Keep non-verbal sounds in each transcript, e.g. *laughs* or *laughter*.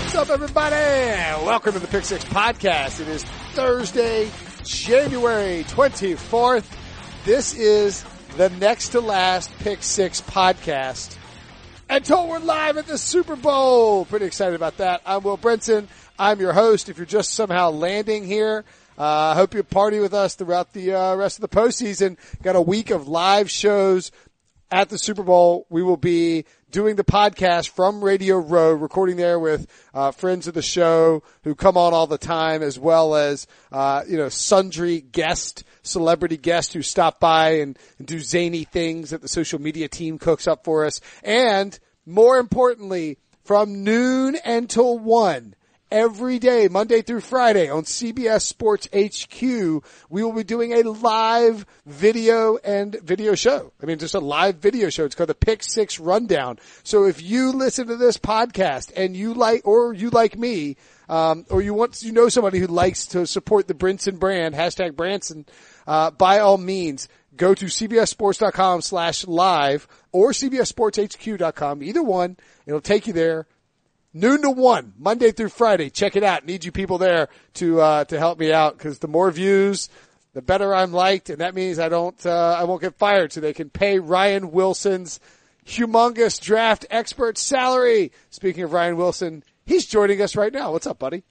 What's up, everybody? Welcome to the Pick Six Podcast. It is Thursday, January 24th. This is the next to last Pick Six Podcast. Until we're live at the Super Bowl. Pretty excited about that. I'm Will Brinson. I'm your host. If you're just somehow landing here, uh, I uh, hope you party with us throughout the uh, rest of the postseason. Got a week of live shows at the Super Bowl. We will be doing the podcast from Radio Row, recording there with uh, friends of the show who come on all the time, as well as uh, you know sundry guest celebrity guests who stop by and, and do zany things that the social media team cooks up for us, and more importantly, from noon until one every day, Monday through Friday on CBS Sports HQ. We will be doing a live video and video show. I mean, just a live video show. It's called the Pick Six Rundown. So if you listen to this podcast and you like, or you like me, um, or you want, you know somebody who likes to support the Brinson brand, hashtag Branson, uh, by all means, go to cbssports.com slash live or cbssportshq.com. Either one. It'll take you there noon to one, Monday through Friday. Check it out. Need you people there to uh, to help me out because the more views, the better I'm liked, and that means I don't uh, I won't get fired. So they can pay Ryan Wilson's humongous draft expert salary. Speaking of Ryan Wilson, he's joining us right now. What's up, buddy?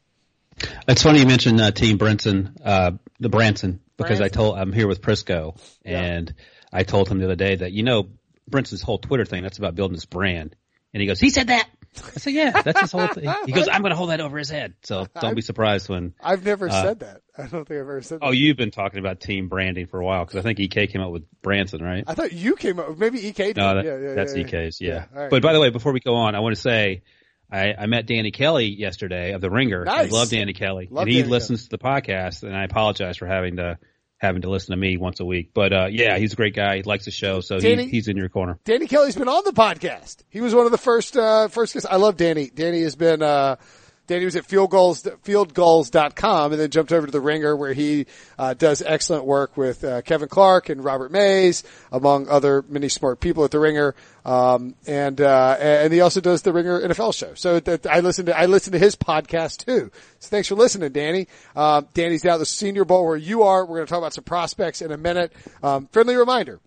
It's funny you mentioned uh, Team Brinson, uh, the Branson, because Branson. I told I'm here with Prisco, and yeah. I told him the other day that you know Brinson's whole Twitter thing that's about building this brand, and he goes, he said that. I said, yeah, that's his whole thing. He goes, *laughs* I'm going to hold that over his head. So don't be surprised when. I've never uh, said that. I don't think I've ever said that. Oh, you've been talking about team branding for a while because I think EK came up with Branson, right? I thought you came up, maybe EK did. No, that, yeah, yeah, that's yeah, EK's, yeah. Right. But by the way, before we go on, I want to say, I, I met Danny Kelly yesterday of The Ringer. Nice. I love Danny Kelly. Love and he Danny listens Kelly. to the podcast and I apologize for having to having to listen to me once a week. But uh, yeah, he's a great guy. He likes the show, so Danny, he, he's in your corner. Danny Kelly's been on the podcast. He was one of the first uh, first guests. I love Danny. Danny has been uh, Danny was at field goals, fieldgulls.com and then jumped over to the ringer where he, uh, does excellent work with, uh, Kevin Clark and Robert Mays, among other many smart people at the ringer. Um, and, uh, and he also does the ringer NFL show. So that I listen to, I listen to his podcast too. So thanks for listening, Danny. Um, Danny's now the senior bowl where you are. We're going to talk about some prospects in a minute. Um, friendly reminder.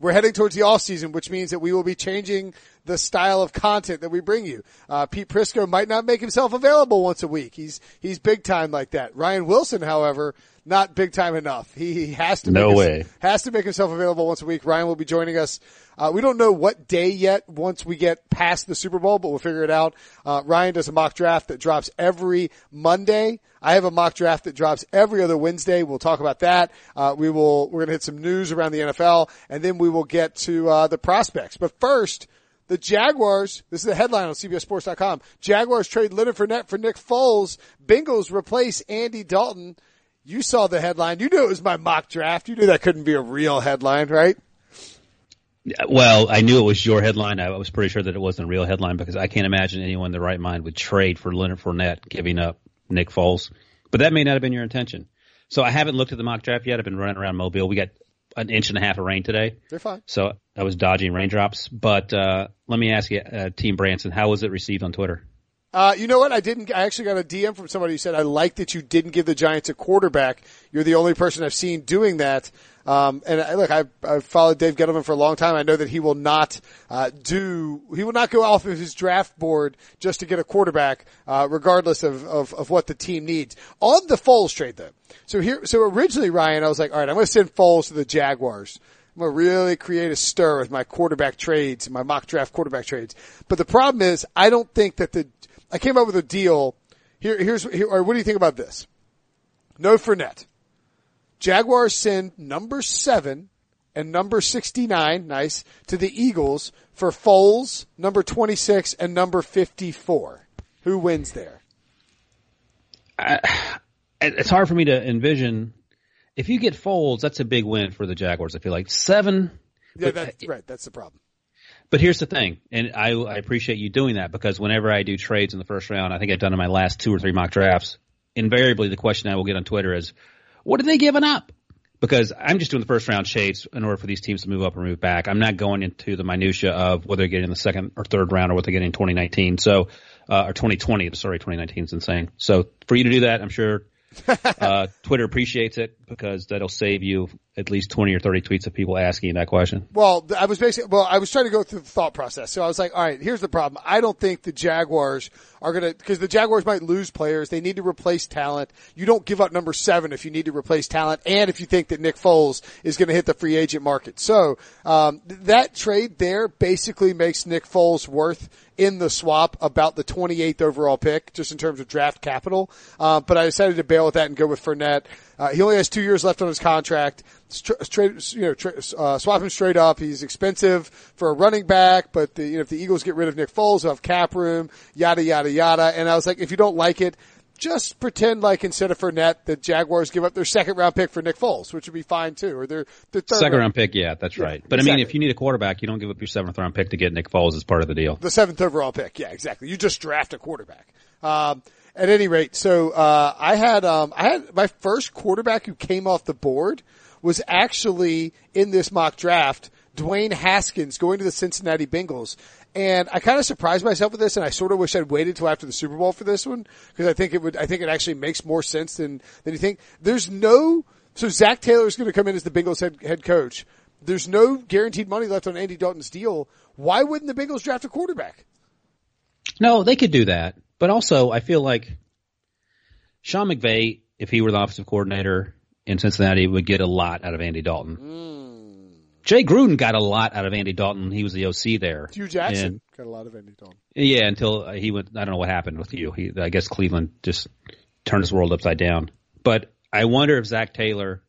We're heading towards the off season, which means that we will be changing the style of content that we bring you. Uh, Pete Prisco might not make himself available once a week. He's, he's big time like that. Ryan Wilson, however, not big time enough. He, he has to no make way. His, has to make himself available once a week. Ryan will be joining us. Uh, we don't know what day yet once we get past the Super Bowl, but we'll figure it out. Uh, Ryan does a mock draft that drops every Monday. I have a mock draft that drops every other Wednesday. We'll talk about that. Uh, we will, we're going to hit some news around the NFL and then we will get to, uh, the prospects. But first, the Jaguars, this is the headline on CBSSports.com. Jaguars trade Leonard Fournette for Nick Foles. Bengals replace Andy Dalton. You saw the headline. You knew it was my mock draft. You knew that couldn't be a real headline, right? Well, I knew it was your headline. I was pretty sure that it wasn't a real headline because I can't imagine anyone in their right mind would trade for Leonard Fournette giving up Nick Foles. But that may not have been your intention. So I haven't looked at the mock draft yet. I've been running around Mobile. We got an inch and a half of rain today. They're fine. So I was dodging raindrops. But uh, let me ask you, uh, Team Branson, how was it received on Twitter? Uh, you know what? I didn't. I actually got a DM from somebody who said, "I like that you didn't give the Giants a quarterback. You're the only person I've seen doing that." Um, and I, look, I've, I've, followed Dave Gettleman for a long time. I know that he will not uh, do. He will not go off of his draft board just to get a quarterback, uh, regardless of, of, of what the team needs. On the Foles trade, though. So here, so originally, Ryan, I was like, all right, I'm going to send Foles to the Jaguars. I'm to really create a stir with my quarterback trades, my mock draft quarterback trades. But the problem is, I don't think that the I came up with a deal. Here, here's, here, or what do you think about this? No Fournette. Jaguars send number seven and number 69, nice, to the Eagles for Foles, number 26 and number 54. Who wins there? I, it's hard for me to envision. If you get Foles, that's a big win for the Jaguars. I feel like seven. Yeah, that's right. That's the problem. But here's the thing, and I, I appreciate you doing that because whenever I do trades in the first round, I think I've done in my last two or three mock drafts. Invariably, the question I will get on Twitter is, "What are they giving up?" Because I'm just doing the first round trades in order for these teams to move up or move back. I'm not going into the minutia of whether they're getting in the second or third round or what they get in 2019. So uh, or 2020. Sorry, 2019 is insane. So for you to do that, I'm sure *laughs* uh, Twitter appreciates it because that'll save you at least 20 or 30 tweets of people asking that question. Well, I was basically, well, I was trying to go through the thought process. So I was like, all right, here's the problem. I don't think the Jaguars are going to, because the Jaguars might lose players. They need to replace talent. You don't give up number seven if you need to replace talent and if you think that Nick Foles is going to hit the free agent market. So, um, that trade there basically makes Nick Foles worth in the swap about the 28th overall pick, just in terms of draft capital. Uh, but I decided to bail with that and go with Fournette. Uh, he only has two years left on his contract. Straight, you know, tra- uh, swap him straight up. He's expensive for a running back, but the, you know, if the Eagles get rid of Nick Foles, they'll have cap room, yada, yada, yada. And I was like, if you don't like it, just pretend like instead of Fournette, the Jaguars give up their second round pick for Nick Foles, which would be fine too, or their, their third second round, round pick. Yeah, that's yeah, right. But exactly. I mean, if you need a quarterback, you don't give up your seventh round pick to get Nick Foles as part of the deal. The seventh overall pick. Yeah, exactly. You just draft a quarterback. Um, at any rate, so uh, I had um, I had my first quarterback who came off the board was actually in this mock draft. Dwayne Haskins going to the Cincinnati Bengals. And I kind of surprised myself with this, and I sort of wish I'd waited till after the Super Bowl for this one because I think it would. I think it actually makes more sense than than you think. There's no so Zac Taylor is going to come in as the Bengals head head coach. There's no guaranteed money left on Andy Dalton's deal. Why wouldn't the Bengals draft a quarterback? No, they could do that. But also, I feel like Sean McVay, if he were the offensive coordinator in Cincinnati, would get a lot out of Andy Dalton. Mm. Jay Gruden got a lot out of Andy Dalton. He was the OC there. Hue Jackson and, got a lot of Andy Dalton. Yeah, until he went. I don't know what happened with you. He, I guess Cleveland just turned his world upside down. But I wonder if Zac Taylor,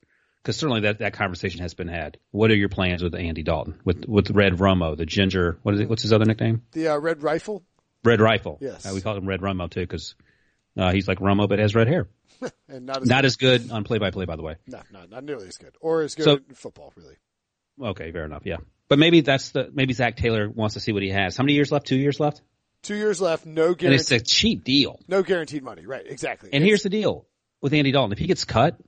because certainly that, that conversation has been had. What are your plans with Andy Dalton with with Red Romo, the ginger? What is it? What's his other nickname? The uh, Red Rifle. Red Rifle. Yes. Uh, we call him Red Romo too because uh, he's like Romo but has red hair. *laughs* and not as not good. as good on play by play, by the way. No, no, not nearly as good, or as good so, in football, really. Okay, fair enough. Yeah, but maybe that's the maybe Zac Taylor wants to see what he has. How many years left? Two years left. Two years left. No guarantee. And it's a cheap deal. No guaranteed money. Right. Exactly. And it's, here's the deal with Andy Dalton: if he gets cut,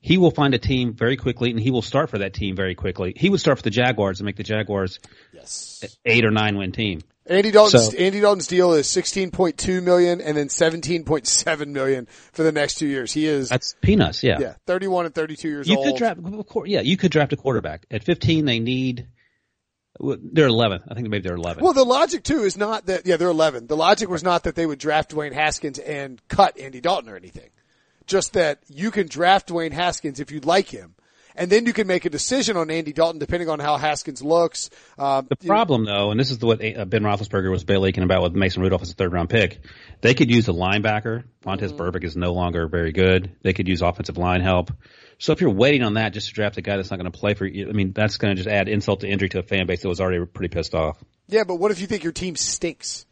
he will find a team very quickly, and he will start for that team very quickly. He would start for the Jaguars and make the Jaguars yes eight or nine win team. Andy Dalton's so, Andy Dalton's deal is sixteen point two million and then seventeen point seven million for the next two years. He is that's peanuts. Yeah, yeah, thirty one and thirty two years you old. Could draft, yeah, you could draft a quarterback at fifteen. They need they're eleven. I think maybe they're eleven. Well, the logic too is not that yeah they're eleven. The logic was not that they would draft Dwayne Haskins and cut Andy Dalton or anything. Just that you can draft Dwayne Haskins if you'd like him and then you can make a decision on Andy Dalton depending on how Haskins looks. Um, the problem, though, and this is what uh, Ben Roethlisberger was leaking about with Mason Rudolph as a third round pick, they could use a linebacker. Vontaze mm. Burfict is no longer very good. They could use offensive line help. So if you're waiting on that just to draft a guy that's not going to play for you, I mean, that's going to just add insult to injury to a fan base that was already pretty pissed off. Yeah, but what if you think your team stinks?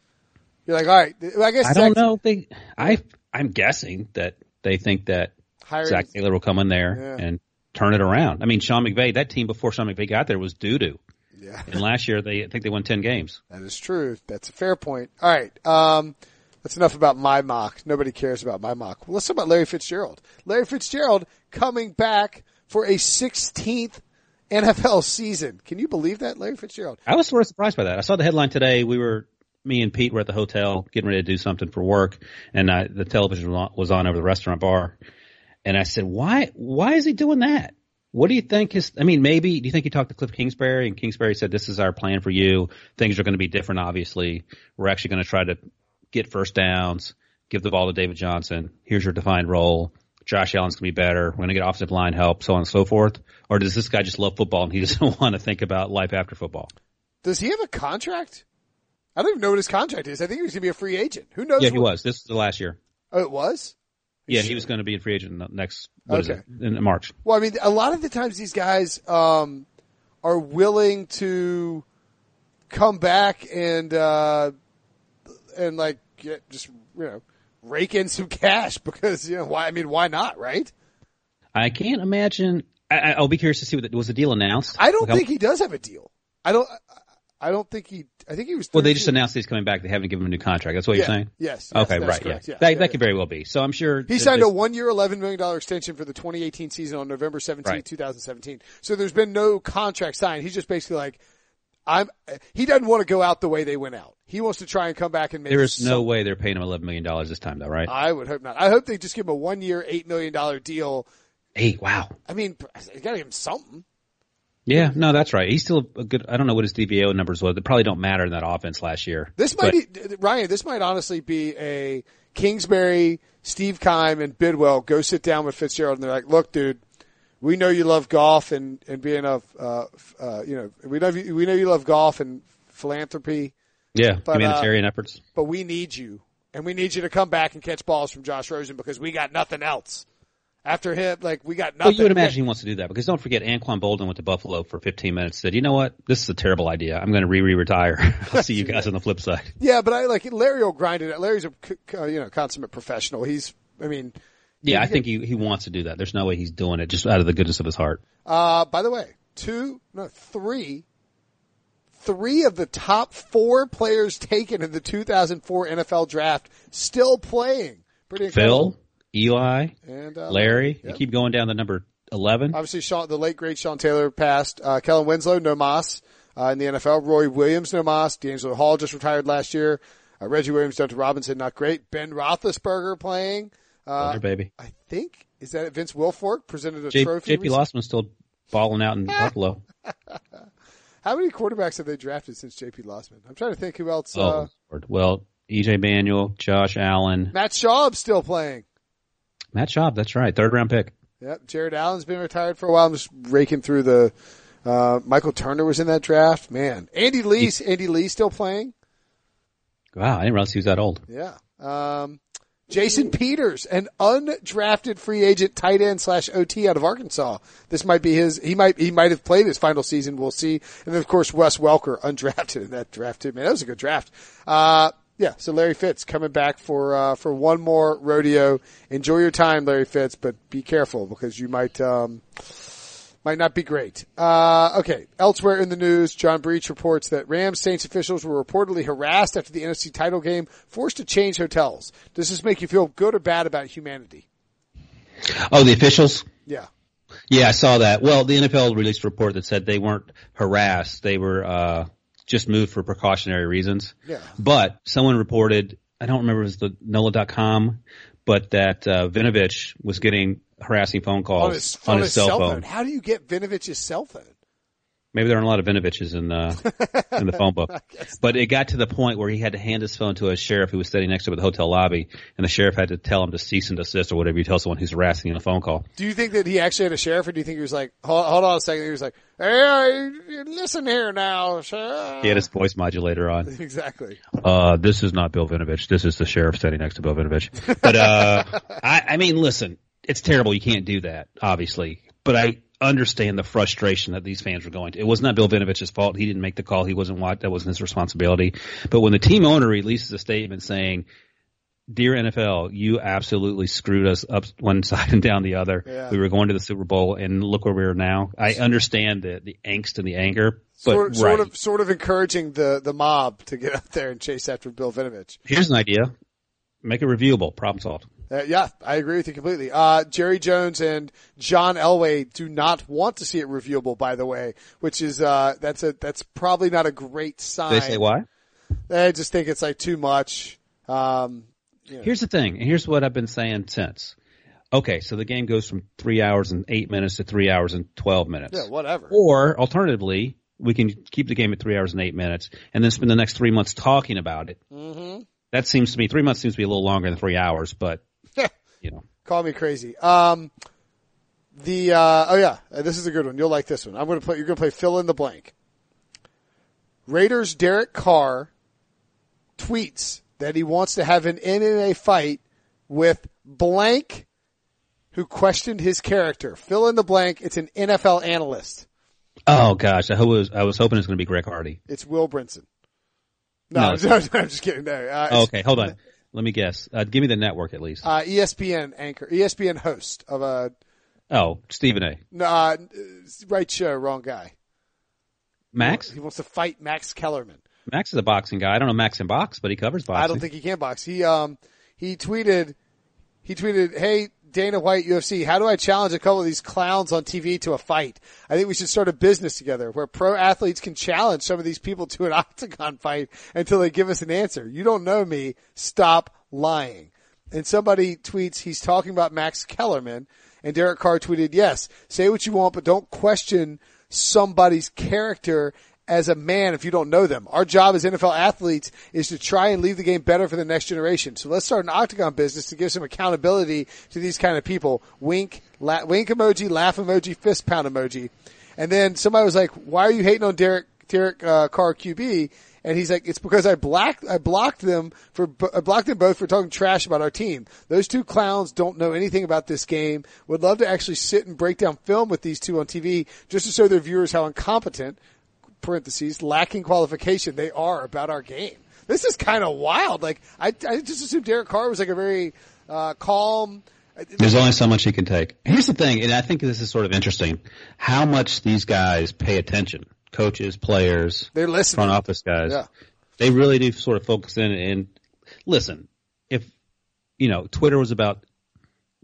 You're like, all right, I guess I don't know. They, I, I'm guessing that they think that Hiring, Zac Taylor will come in there yeah. and turn it around. I mean, Sean McVay, that team before Sean McVay got there was doo doo. Yeah. And last year they, I think they won 10 games. That is true. That's a fair point. All right. Um, that's enough about my mock. Nobody cares about my mock. Well, let's talk about Larry Fitzgerald. Larry Fitzgerald coming back for a 16th NFL season. Can you believe that, Larry Fitzgerald? I was sort of surprised by that. I saw the headline today. We were, me and Pete were at the hotel getting ready to do something for work, and uh, the television was on over the restaurant bar. And I said, why, why is he doing that? What do you think his, I mean, maybe, do you think he talked to Cliff Kingsbury and Kingsbury said, this is our plan for you. Things are going to be different, obviously. We're actually going to try to get first downs, give the ball to David Johnson. Here's your defined role. Josh Allen's going to be better. We're going to get offensive line help, so on and so forth. Or does this guy just love football and he *laughs* doesn't want to think about life after football? Does he have a contract? I don't even know what his contract is. I think he was going to be a free agent. Who knows? Yeah, he was. This was the last year. Oh, it was? Yeah, he was going to be a free agent next okay. in March. Well, I mean, a lot of the times these guys um, are willing to come back and uh, and like get just you know rake in some cash *laughs* because you know why? I mean, why not? Right? I can't imagine. I, will be curious to see what the, was the deal announced. I don't like think how, he does have a deal. I don't. I don't think he. I think he was. 13. Well, they just announced he's coming back. They haven't given him a new contract. That's what yeah, you're saying. Yes. yes okay. Right. Correct. Yeah. yeah. That, yeah, that could very well be. So I'm sure he signed a one-year, eleven million dollar extension for the 2018 season on November 17, right. 2017. So there's been no contract signed. He's just basically like, I'm. He doesn't want to go out the way they went out. He wants to try and come back and make. There is some- no way they're paying him eleven million dollars this time, though, right? I would hope not. I hope they just give him a one year, eight million dollar deal. Hey, wow. I mean, you got to give him something. Yeah, no, that's right. He's still a good. I don't know what his DVO numbers was. They probably don't matter in that offense last year. This But- might, be, Ryan. This might honestly be a Kingsbury, Steve Keim, and Bidwell go sit down with Fitzgerald, and they're like, "Look, dude, we know you love golf and and being a, uh, uh, you know, we know you, we know you love golf and philanthropy, yeah, but, uh, humanitarian efforts. but we need you, and we need you to come back and catch balls from Josh Rosen because we got nothing else." After him, like we got nothing. Well, you would imagine he wants to do that because don't forget, Anquan Boldin went to Buffalo for 15 minutes. Said, "You know what? This is a terrible idea. I'm going to re-retire. *laughs* I'll see you guys on the flip side." Yeah, but I like Larry will grind it. out. Larry's a you know consummate professional. He's, I mean, Yeah, I think he he wants to do that. There's no way he's doing it just out of the goodness of his heart. Uh, by the way, two, no, three, three of the top four players taken in the 2004 NFL draft still playing. Pretty incredible. Phil, Eli, and uh, Larry, Yep. you keep going down the number 11. Obviously, Sean, the late great Sean Taylor passed. Uh, Kellen Winslow, no moss uh, in the NFL. Roy Williams, no moss. DeAngelo Hall just retired last year. Uh, Reggie Williams, Dunta Robinson, not great. Ben Roethlisberger playing. Uh, Older baby. I think is that it? Vince Wilfork presented a J- trophy. JP? Losman's still balling out in *laughs* Buffalo. How many quarterbacks have they drafted since JP Losman? I'm trying to think who else. Uh, Oh, Lord. well, EJ Manuel, Josh Allen, Matt Schaub still playing. Matt Schaub. That's right, third round pick. Yep. Jared Allen's been retired for a while. I'm just raking through the. Uh, Michael Turner was in that draft. Man, Andy Lee. Andy Lee still playing. Wow, I didn't realize he was that old. Yeah. Um, Jason Peters, an undrafted free agent tight end slash OT out of Arkansas. This might be his, he might, he might have played his final season. We'll see. And then of course Wes Welker, *laughs* undrafted in that draft too. Man, that was a good draft. Uh, yeah, so Larry Fitz coming back for, uh, for one more rodeo. Enjoy your time, Larry Fitz, but be careful because you might, um, might not be great. Uh, okay. Elsewhere in the news, John Breech reports that Rams Saints officials were reportedly harassed after the NFC title game, forced to change hotels. Does this make you feel good or bad about humanity? Oh, the officials. Yeah. Yeah, I saw that. Well, the NFL released a report that said they weren't harassed; they were uh, just moved for precautionary reasons. Yeah. But someone reported, I don't remember if it was the NOLA.com, but that uh, Vinovich was getting harassing phone calls On his, on his cell, phone. How do you get Vinovich's cell phone? Maybe there aren't a lot of Vinoviches in uh, *laughs* in the phone book. But it got to the point where he had to hand his phone to a sheriff who was standing next to him at the hotel lobby, and the sheriff had to tell him to cease and desist or whatever you tell someone who's harassing you on a phone call. Do you think that he actually had a sheriff or do you think he was like, hold, hold on a second. He was like, hey, listen here now, sir. He had his voice modulator on. *laughs* Exactly. Uh, this is not Bill Vinovich. This is the sheriff standing next to Bill Vinovich. But, uh, *laughs* I, I mean, listen, it's terrible. You can't do that, obviously. But I understand the frustration that these fans were going to. It was not Bill Vinovich's fault. He didn't make the call. He wasn't what, that wasn't his responsibility. But when the team owner releases a statement saying, Dear NFL, you absolutely screwed us up one *laughs* side and down the other. Yeah. We were going to the Super Bowl and look where we are now. I understand the, the angst and the anger, but Sort, right. sort of, sort of encouraging the, the mob to get out there and chase after Bill Vinovich. Here's an idea. Make it reviewable. Problem solved. Uh, yeah, I agree with you completely. Uh, Jerry Jones and John Elway do not want to see it reviewable, by the way, which is, uh, that's a, that's probably not a great sign. They say why? They just think it's like too much. Um, Here's the thing, and here's what I've been saying since. Okay, so the game goes from three hours and eight minutes to three hours and twelve minutes. yeah, whatever. Or alternatively, we can keep the game at three hours and eight minutes, and then spend the next three months talking about it. Mm-hmm. That seems to me three months seems to be a little longer than three hours, but you know, Call me crazy. Um, the, uh, oh yeah, uh, this is a good one. You'll like this one. I'm going to play, you're going to play fill in the blank. Raiders Derek Carr tweets that he wants to have an MMA fight with blank who questioned his character. Fill in the blank. It's an NFL analyst. oh gosh, I, was, I was hoping it's going to be Greg Hardy. It's Will Brinson. No, No, I'm *laughs* just kidding. No, uh, Oh, okay, hold on. Let me guess. Uh, give me the network at least. uh, ESPN anchor, ESPN host of a, oh, Stephen A. no, uh, right show, wrong guy. Max. He wants to fight Max Kellerman. Max is a boxing guy. I don't know Max in box, but he covers boxing. I don't think he can box. He um he tweeted he tweeted, "Hey Dana White, UFC, how do I challenge a couple of these clowns on TV to a fight? I think we should start a business together where pro athletes can challenge some of these people to an *laughs* octagon fight until they give us an answer. You don't know me. Stop lying. And somebody tweets, he's talking about Max Kellerman and Derek Carr tweeted, yes, say what you want, but don't question somebody's character as a man if you don't know them. Our job as NFL athletes is to try and leave the game better for the next generation. So let's start an octagon business to give some accountability to these kind of people. Wink, la- wink emoji, laugh emoji, fist pound emoji. And then somebody was like, why are you hating on Derek, Derek, uh, Carr QB? And he's like, it's because I blacked, I blocked them for, I blocked them both for talking trash about our team. Those two clowns don't know anything about this game. Would love to actually sit and break down film with these two on TV just to show their viewers how incompetent parentheses, lacking qualification they are about our game. This is kind of wild. Like, I, I just assumed Derek Carr was like a very, uh, calm, there's only so much he can take. Here's the thing, and I think this is sort of interesting, how much these guys pay attention. Coaches, players, they're listening. Front office guys. Yeah. They really do sort of focus in and listen, if, you know, Twitter was about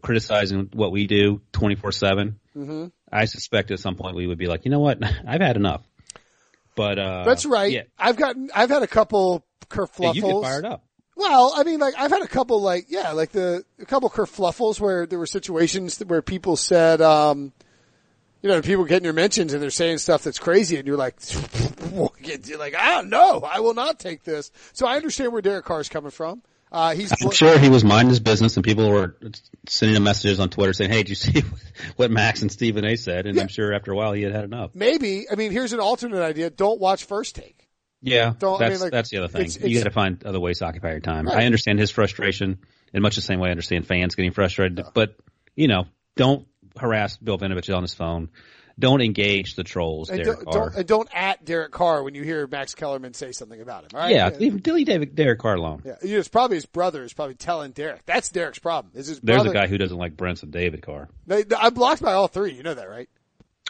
criticizing what we do 24 7, mm-hmm. I suspect at some point we would be like, you know what? *laughs* I've had enough. But, uh, That's right. Yeah. I've gotten, I've had a couple kerfluffles. Yeah, you get fired up. Well, I mean, like I've had a couple, like yeah, like the a couple kerfluffles where there were situations where people said, um, you know, people getting your mentions and they're saying stuff that's crazy, and you're like, *laughs* you're like, I don't know, I will not take this. So I understand where Derek Carr is coming from. Uh, he's I'm sure he was minding his business, and people were sending him messages on Twitter saying, "Hey, did you see *laughs* what Max and Stephen A. said?" And Yeah. I'm sure after a while he had had enough. maybe. I mean, here's an alternate idea: don't watch First Take. Yeah, Don't- I that's mean, like, that's the other thing. it's- you got to find other ways to occupy your time. Right. I understand his frustration in much the same way I understand fans getting frustrated. But you know, don't harass Bill Vinovich on his phone. Don't engage the trolls. And Derek don't, Carr. don't, don't at Derek Carr when you hear Max Kellerman say something about him. All right? yeah, leave, leave David Derek Carr alone. Yeah, it's probably his brother is probably telling Derek. That's Derek's problem. Is his There's a guy who doesn't like Brinson David Carr. They, I'm blocked by all three. You know that, right?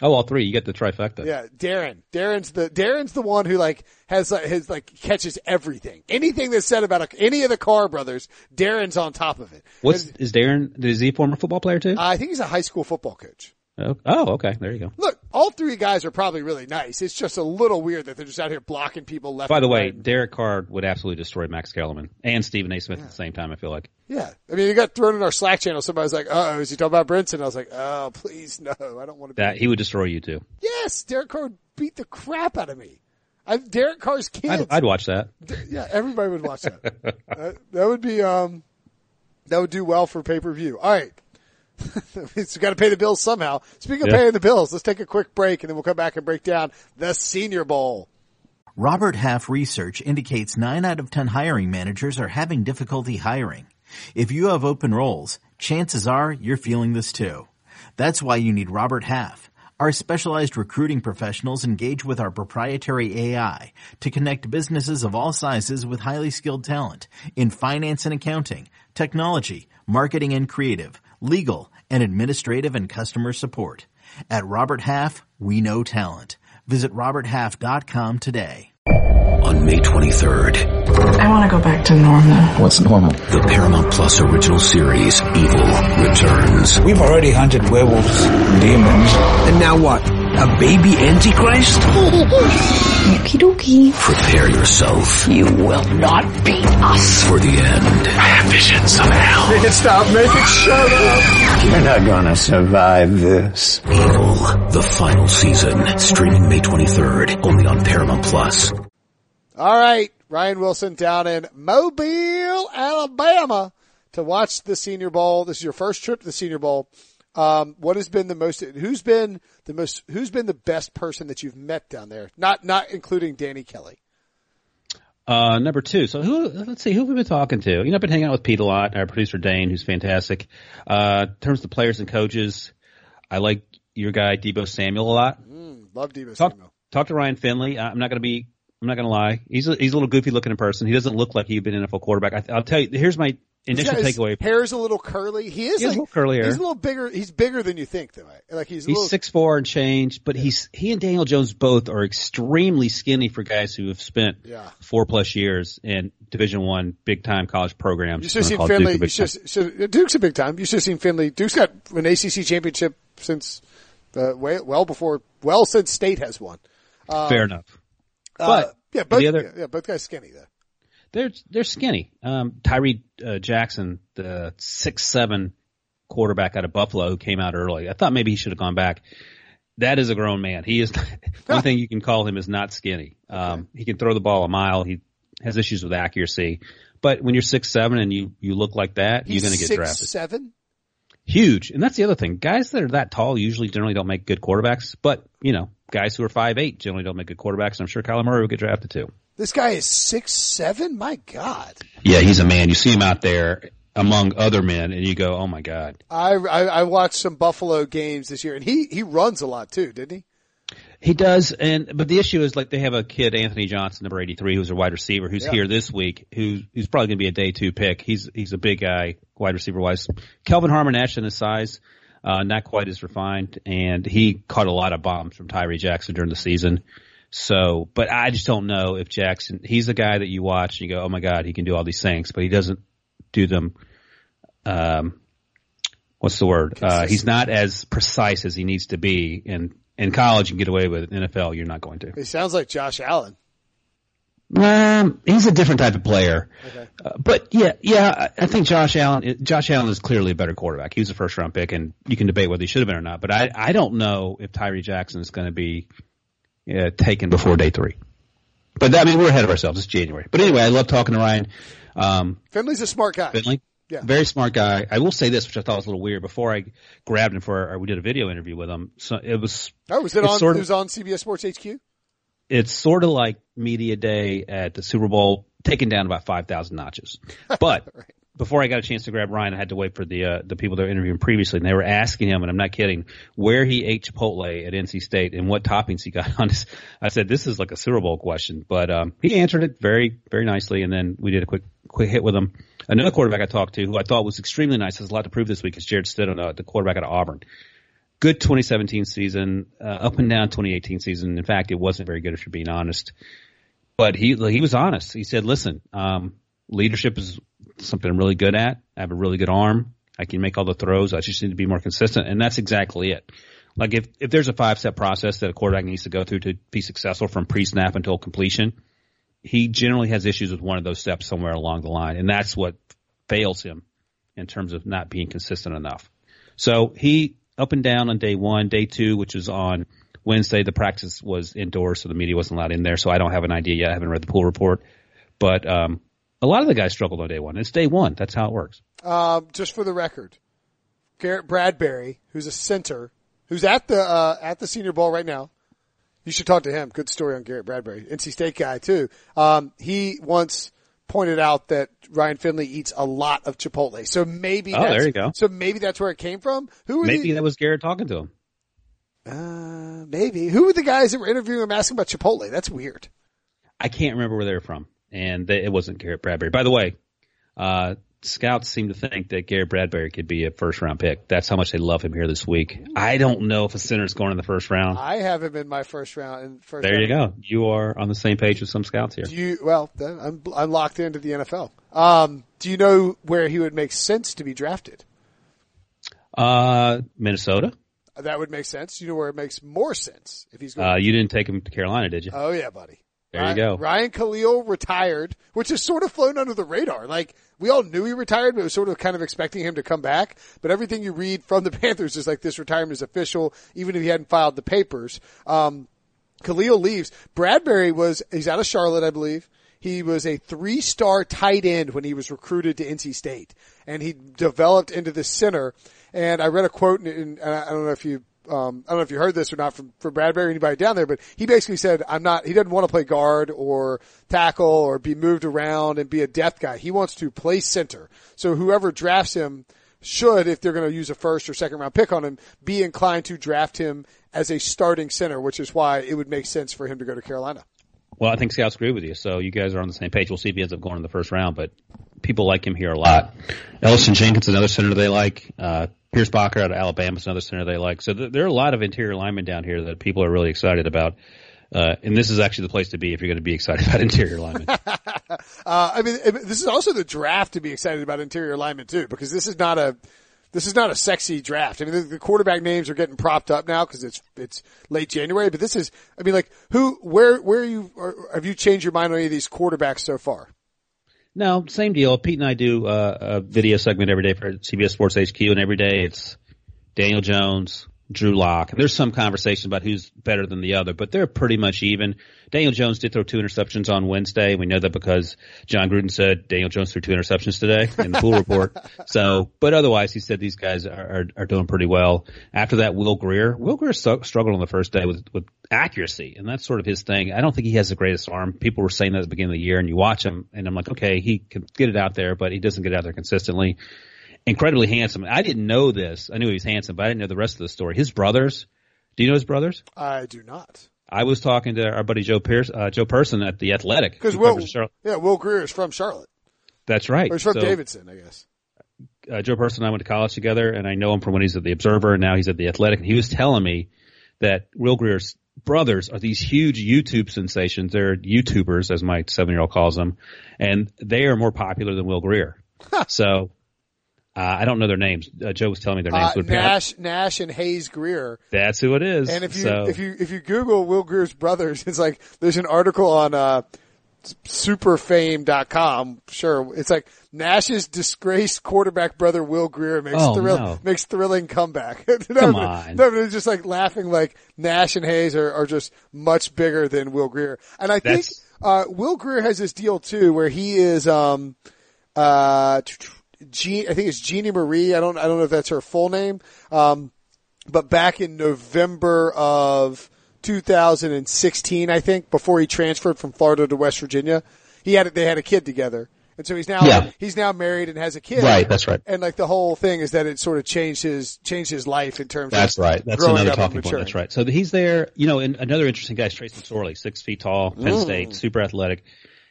Oh, all three. You get the trifecta. Yeah, Darren. Darren's the Darren's the one who like has like his like catches everything. Anything that's said about a, any of the Carr brothers, Darren's on top of it. What's And, is Darren? Is he a former football player too? I think he's a high school football coach. Oh, oh, okay. There you go. Look, all three guys are probably really nice. It's just a little weird that they're just out here blocking people left. By the way, right. Derek Carr would absolutely destroy Max Kellerman and Stephen A. Smith at the same time. I feel like. yeah. I mean, he got thrown in our Slack channel. Somebody was like, "Oh, is he talking about Brinson?" I was like, "Oh, please no, I don't want to." Be. That he would destroy you too. Yes, Derek Carr would beat the crap out of me. I, Derek Carr's kids. I'd, I'd watch that. Yeah, everybody would watch that. *laughs* that. That would be um, that would do well for pay per view. All right, *laughs* it's got to pay the bills somehow. Speaking of Yeah. paying the bills, let's take a quick break and then we'll come back and break down the Senior Bowl. Robert Half research indicates 9 out of 10 hiring managers are having difficulty hiring. If you have open roles, chances are you're feeling this too. That's why you need Robert Half. Our specialized recruiting professionals engage with our proprietary AI to connect businesses of all sizes with highly skilled talent in finance and accounting, technology, marketing and creative, legal, and administrative and customer support. At Robert Half, we know talent. Visit roberthalf.com today. On May 23rd, I want to go back to normal. What's normal? the Paramount Plus original series, Evil, returns. We've already hunted werewolves, demons. And now what? A baby antichrist? Okie dokie. Prepare yourself You will not beat us. for the end. I have visions of hell. Make it stop, make it shut up! You're not gonna survive this. Evil, the final season, streaming May 23rd, only on Paramount Plus. All right, Ryan Wilson down in Mobile, Alabama, to watch the Senior Bowl. This is your first trip to the Senior Bowl. Um, what has been the most? Who's been the most? Who's been the best person that you've met down there? Not not including Danny Kelly. Uh, number two. So who? Let's see. Who we've we been talking to? You know, I've been hanging out with Pete a lot. Our producer Dane, who's fantastic. Uh, in terms of the players and coaches, I like your guy Deebo Samuel a lot. Love Deebo Talk, Samuel. talk to Ryan Finley. I'm not going to be. I'm not going to lie. He's a, he's a little goofy looking in person. He doesn't look like he'd been an NFL quarterback. I, I'll tell you. Here's my initial His takeaway. Hair's a little curly. He is He like, a little curly. He's a little bigger. He's bigger than you think, though. Like he's He's little, six four and change, but he's he and Daniel Jones both are extremely skinny for guys who have spent Yeah. four plus years in Division One big time college programs. You should have seen Finley. Duke a You big should, should, Duke's a big time. You should have seen Finley. Duke's got an ACC championship since uh, way, well before, well since State has one. Fair enough. Uh, But yeah, both, yeah, yeah, both guys skinny though. They're they're skinny. Um, Tyree uh, Jackson, the six seven quarterback out of Buffalo, who came out early. I thought maybe he should have gone back. That is a grown man. He is *laughs* one thing you can call him is not skinny. Um, he can throw the ball a mile. He has issues with accuracy, but when you're six seven and you you look like that, He's you're going to get six, drafted. seven. Huge, and that's the other thing. Guys that are that tall usually generally don't make good quarterbacks, but you know, guys who are five eight generally don't make good quarterbacks. And I'm sure Kyler Murray will get drafted too. This guy is six seven. My God. Yeah, he's a man. You see him out there among other men, and you go, "Oh my god." I, I I watched some Buffalo games this year, and he he runs a lot too, didn't he? He does, and but the issue is like they have a kid, Anthony Johnson, number eighty three, who's a wide receiver, who's Yeah. here this week, who's who's probably going to be a day two pick. He's he's a big guy, wide receiver wise. Kelvin Harmon in his size, uh, not quite as refined, and he caught a lot of bombs from Tyree Jackson during the season. So, but I just don't know if Jackson. He's the guy that you watch and you go, "Oh my God, he can do all these things," but he doesn't do them. Um, what's the word? Uh, he's not as precise as he needs to be. And in college, you can get away with it. In NFL, you're not going to. He sounds like Josh Allen. Um, he's a different type of player. Uh, but yeah, yeah, I, I think Josh Allen, Josh Allen is clearly a better quarterback. He was a first round pick and you can debate whether he should have been or not, but I, I don't know if Tyree Jackson is going to be uh, taken before day three. But I mean, we're ahead of ourselves. It's January. But anyway, I love talking to Ryan. Um, Finley's a smart guy. Finley. Yeah. Very smart guy. I will say this, which I thought was a little weird. Before I grabbed him for, or we did a video interview with him. So it was, Oh, was it on? sort of- it was on CBS Sports HQ. it's sort of like media day at the Super Bowl, taken down about 5,000 notches. *laughs* But before I got a chance to grab Ryan, I had to wait for the, uh, the people that were interviewing previously and they were asking him, and I'm not kidding, where he ate Chipotle at NC State and what toppings he got *laughs* on his. I said, this is like a Super Bowl question, but, um, he answered it very, very nicely. And then we did a quick, quick hit with him. Another quarterback I talked to who I thought was extremely nice, has a lot to prove this week is Jarrett Stidham, uh, the quarterback out of Auburn good 2017 season, uh, up and down 2018 season. In fact, it wasn't very good if you're being honest. But he he was honest. He said, "Listen, um, leadership is something I'm really good at. I have a really good arm. I can make all the throws. I just need to be more consistent." And that's exactly it. Like if if there's a five step process that a quarterback needs to go through to be successful from pre snap until completion, he generally has issues with one of those steps somewhere along the line, and that's what fails him in terms of not being consistent enough. So he up and down on day one, day two, which was on Wednesday. The practice was indoors, so the media wasn't allowed in there. So I don't have an idea yet. I haven't read the pool report, but um, a lot of the guys struggled on day one. It's day one. That's how it works. Um, just for the record, Garrett Bradbury, who's a center, who's at the uh, at the Senior Bowl right now. You should talk to him. Good story on Garrett Bradbury, NC State guy too. Um, he once pointed out that Ryan Finley eats a lot of Chipotle, so maybe. Oh, that's, there you go. So maybe that's where it came from. Who Maybe the, that was Garrett talking to him. uh, maybe who were the guys that were interviewing him asking about Chipotle? That's weird. I can't remember where they were from, and they, it wasn't Garrett Bradbury. By the way, uh, scouts seem to think that Garrett Bradbury could be a first round pick. That's how much they love him here this week. I don't know if a center's going in the first round. I have him in my first round. In first There you go. You are on the same page with some scouts here. Do you well? Then I'm I'm locked into the NFL. Um, do you know where he would make sense to be drafted? Uh, Minnesota. That would make sense. You know where it makes more sense if he's going? Uh, you didn't take him to Carolina, did you? oh yeah, buddy. There you go. Ryan Kalil retired, which has sort of flown under the radar. Like we all knew he retired, but it was sort of kind of expecting him to come back. But everything you read from the *laughs* Panthers is like this retirement is official, even if he hadn't filed the papers. Um, Kalil leaves. Bradbury was, he's out of Charlotte, I believe. He was a three star tight end when he was recruited to NC State and he developed into the center. And I read a quote and I don't know if you, um, I don't know if you heard this or not from, from Bradbury anybody down there, but he basically said, I'm not, he doesn't want to play guard or tackle or be moved around and be a depth guy. He wants to play center. So whoever drafts him should, if they're going to use a first or second round pick on him, be inclined to draft him as a starting center, which is why it would make sense for him to go to Carolina. Well, I think scouts agree with you, so you guys are on the same page. We'll see if he ends up going in the first round, but people like him here a lot. Elgton Jenkins, another center they like. Uh, Pierschbacher out of Alabama is another center they like. So th- there are a lot of interior linemen down here that people are really excited about. Uh, and this is actually the place to be if you're going to be excited *laughs* about interior linemen. *laughs* Uh, I mean, I mean, this is also the draft to be excited about interior linemen too, because this is not a, this is not a sexy draft. I mean, the, the quarterback names are getting propped up now because it's it's late January. But this is, I mean, like who, where, where are you? Have you changed your mind on any of these quarterbacks so far? No, same deal. Pete and I do uh, a video segment every day for CBS Sports HQ, and every day it's Daniel Jones, Drew Lock. There's some conversation about who's better than the other, but they're pretty much even. Daniel Jones did throw two interceptions on Wednesday. We know that because Jon Gruden said Daniel Jones threw two interceptions today in the pool report. *laughs* So, but otherwise, he said these guys are, are, are doing pretty well. After that, Will Grier. Will Grier so, struggled on the first day with, with accuracy, and that's sort of his thing. I don't think he has the greatest arm. People were saying that at the beginning of the year, and you watch him, and I'm like, okay, he can get it out there, but he doesn't get it out there consistently incredibly handsome. I didn't know this. I knew he was handsome, but I didn't know the rest of the story. His brothers. Do you know his brothers? I do not. I was talking to our buddy Joe Pierce, uh, Joe Person at the Athletic. Because Will, yeah, Will Grier is from Charlotte. That's right. Or he's from So, Davidson, I guess. Uh, Joe Person and I went to college together, and I know him from when he's at the Observer, and now he's at the Athletic. And he was telling me that Will Grier's brothers are these huge YouTube sensations. They're YouTubers, as my seven-year-old calls them, and they are more popular than Will Grier. *laughs* so. Uh, I don't know their names. Uh, Joe was telling me their names. Uh, Nash, Nash, and Hayes Grier. That's who it is. And if you so, if you if you Google Will Grier's brothers, *laughs* it's like there's an article on uh, superfame.com. Sure, it's like Nash's disgraced quarterback brother Will Grier makes Oh, thrill no. makes thrilling comeback. *laughs* Come on. no, just like laughing like Nash and Hayes are, are just much bigger than Will Grier, and I think uh, Will Grier has this deal too where he is um uh. Jean, I think it's Jeannie Marie. I don't, I don't know if that's her full name. Um, but back in November of 2016, I think, before he transferred from Florida to West Virginia, he had they had a kid together, and so he's now Yeah. he's now married and has a kid. Right, that's right. And like the whole thing is that it sort of changed his changed his life in terms. That's of That's right. That's another talking point. That's right. So he's there. You know, and another interesting guy is Trace McSorley, six feet tall, Penn Mm. State, super athletic.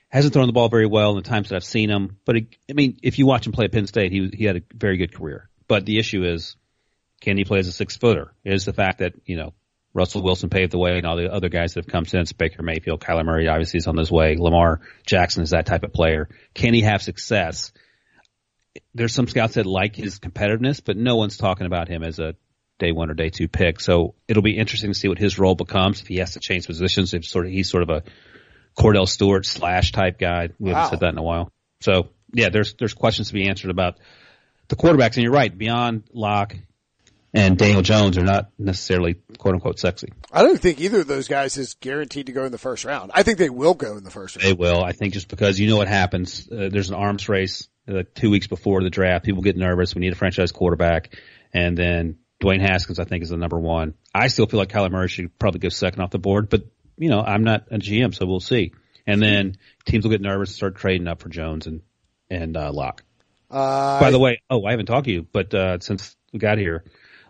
Hasn't thrown the ball very well in the times that I've seen him. But he, I mean, if you watch him play at Penn State, he he had a very good career. But the issue is, can he play as a six footer? Is the fact that you know Russell Wilson paved the way, and all the other guys that have come since Baker Mayfield, Kyler Murray obviously is on his way. Lamar Jackson is that type of player. Can he have success? there's some scouts that like his competitiveness, but no one's talking about him as a day one or day two pick. So it'll be interesting to see what his role becomes if he has to change positions. If sort of he's sort of a Kordell Stewart slash type guy. We haven't Wow. said that in a while. So yeah, there's there's questions to be answered about the quarterbacks, and you're right. Beyond Lock and Daniel Jones are not necessarily quote unquote sexy. I don't think either of those guys is guaranteed to go in the first round. I think they will go in the first round. They will. I think just because you know what happens. Uh, there's an arms race uh, two weeks before the draft. People get nervous. We need a franchise quarterback, and then Dwayne Haskins, I think, is the number one. I still feel like Kyler Murray should probably go second off the board, but you know I'm not a GM, so we'll see. And then teams will get nervous and start trading up for Jones and and uh, Lock. Uh, By the way, oh, I haven't talked to you, but uh, since we got here,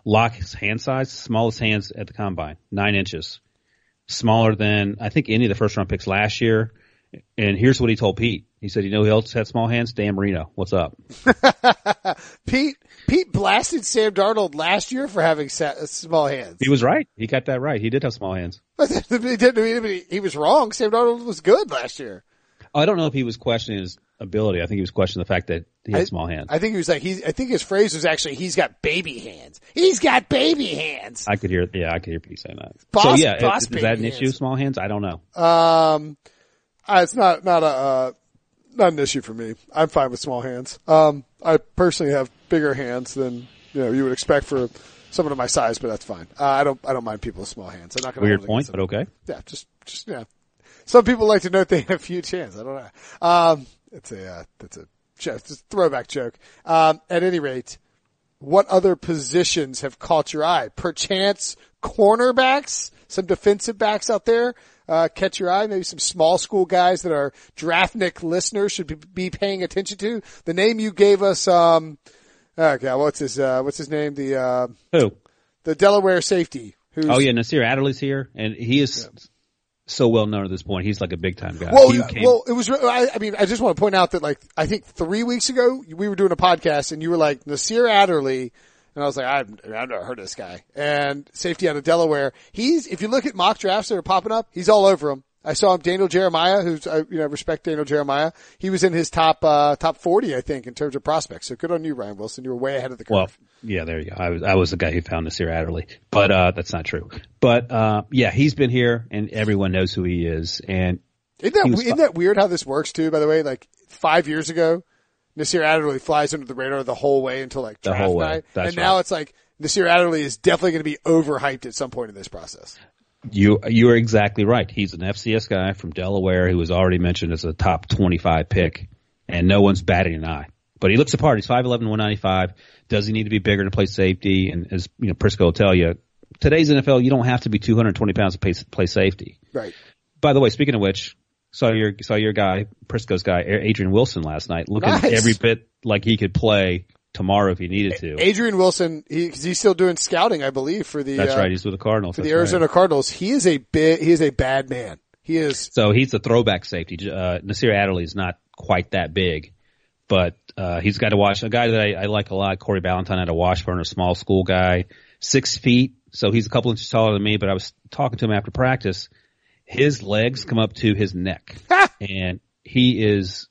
Lock's hand size, smallest hands at the combine, nine inches, smaller than I think any of the first round picks last year. And here's what he told Pete. He said, "You know who else had small hands? Dan Marino. What's up?" *laughs* Pete Pete blasted Sam Darnold last year for having sa- small hands. He was right. He got that right. He did have small hands. *laughs* But he didn't mean he- he was wrong. Sam Darnold was good last year. I don't know if he was questioning his ability. I think he was questioning the fact that he had I- small hands. I think he was like he's. I think his phrase was actually he's got baby hands. He's got baby hands. I could hear, yeah, I could hear Pete saying that. Boss- so yeah, boss is that an baby issue? hands. Small hands? I don't know. Um, uh, it's not not a uh, not an issue for me. I'm fine with small hands. Um, I personally have bigger hands than you know you would expect for someone of my size, but that's fine. Uh, I don't I don't mind people with small hands. I'm not going to Weird point, but okay. Yeah, just just yeah. Some people like to note they have huge hands. I don't know. Um, it's a uh, that's a joke, a throwback joke. Um, at any rate, what other positions have caught your eye? Perchance cornerbacks, some defensive backs out there uh, catch your eye. Maybe some small school guys that our Draftnik listeners should be, be paying attention to. The name you gave us, um, okay, what's his uh, what's his name? The uh, Who? the Delaware safety. Who's, Oh yeah, Nasir Adderley's here, and he is so well known at this point. He's like a big time guy. Well, He came- well, it was. I, I mean, I just want to point out that like I think three weeks ago we were doing a podcast and you were like Nasir Adderley, and I was like, I've, I've never heard of this guy. And safety out of Delaware, he's if you look at mock drafts that are popping up, he's all over them. I saw him, Daniel Jeremiah, who's I, you know respect Daniel Jeremiah. He was in his top uh top forty, I think, in terms of prospects. So good on you, Ryan Wilson. You were way ahead of the curve. Well, yeah, there you go. I was I was the guy who found Nasir Adderley, but uh, that's not true. But uh, yeah, he's been here, and everyone knows who he is. And Isn't that, isn't that weird how this works too, by the way? Like five years ago, Nasir Adderley flies under the radar the whole way until like The draft night. And now it's like Nasir Adderley is definitely going to be overhyped at some point in this process. You you are exactly right. He's an FCS guy from Delaware who was already mentioned as a top twenty five pick, and no one's batting an eye. But he looks the part. He's 5'11", 195. Does he need to be bigger to play safety? And as you know, Prisco will tell you, today's NFL, you don't have to be 220 pounds to play, play safety. Right. By the way, speaking of which, saw your saw your guy Prisco's guy Adrian Wilson last night, looking Nice. every bit like he could play tomorrow if he needed to. Adrian Wilson, he, he's still doing scouting, I believe, for the That's uh, right. He's with the Cardinals. for the That's right. Arizona Cardinals. He is a bit. He is a bad man. He is. So he's a throwback safety. Uh, Nasir Adderley is not quite that big, but uh, he's got to watch a guy that I, I like a lot. Corey Ballentine out of Washburn, a small school guy, six feet. So he's a couple inches taller than me. But I was talking to him after practice. His legs come up to his neck, *laughs* and he is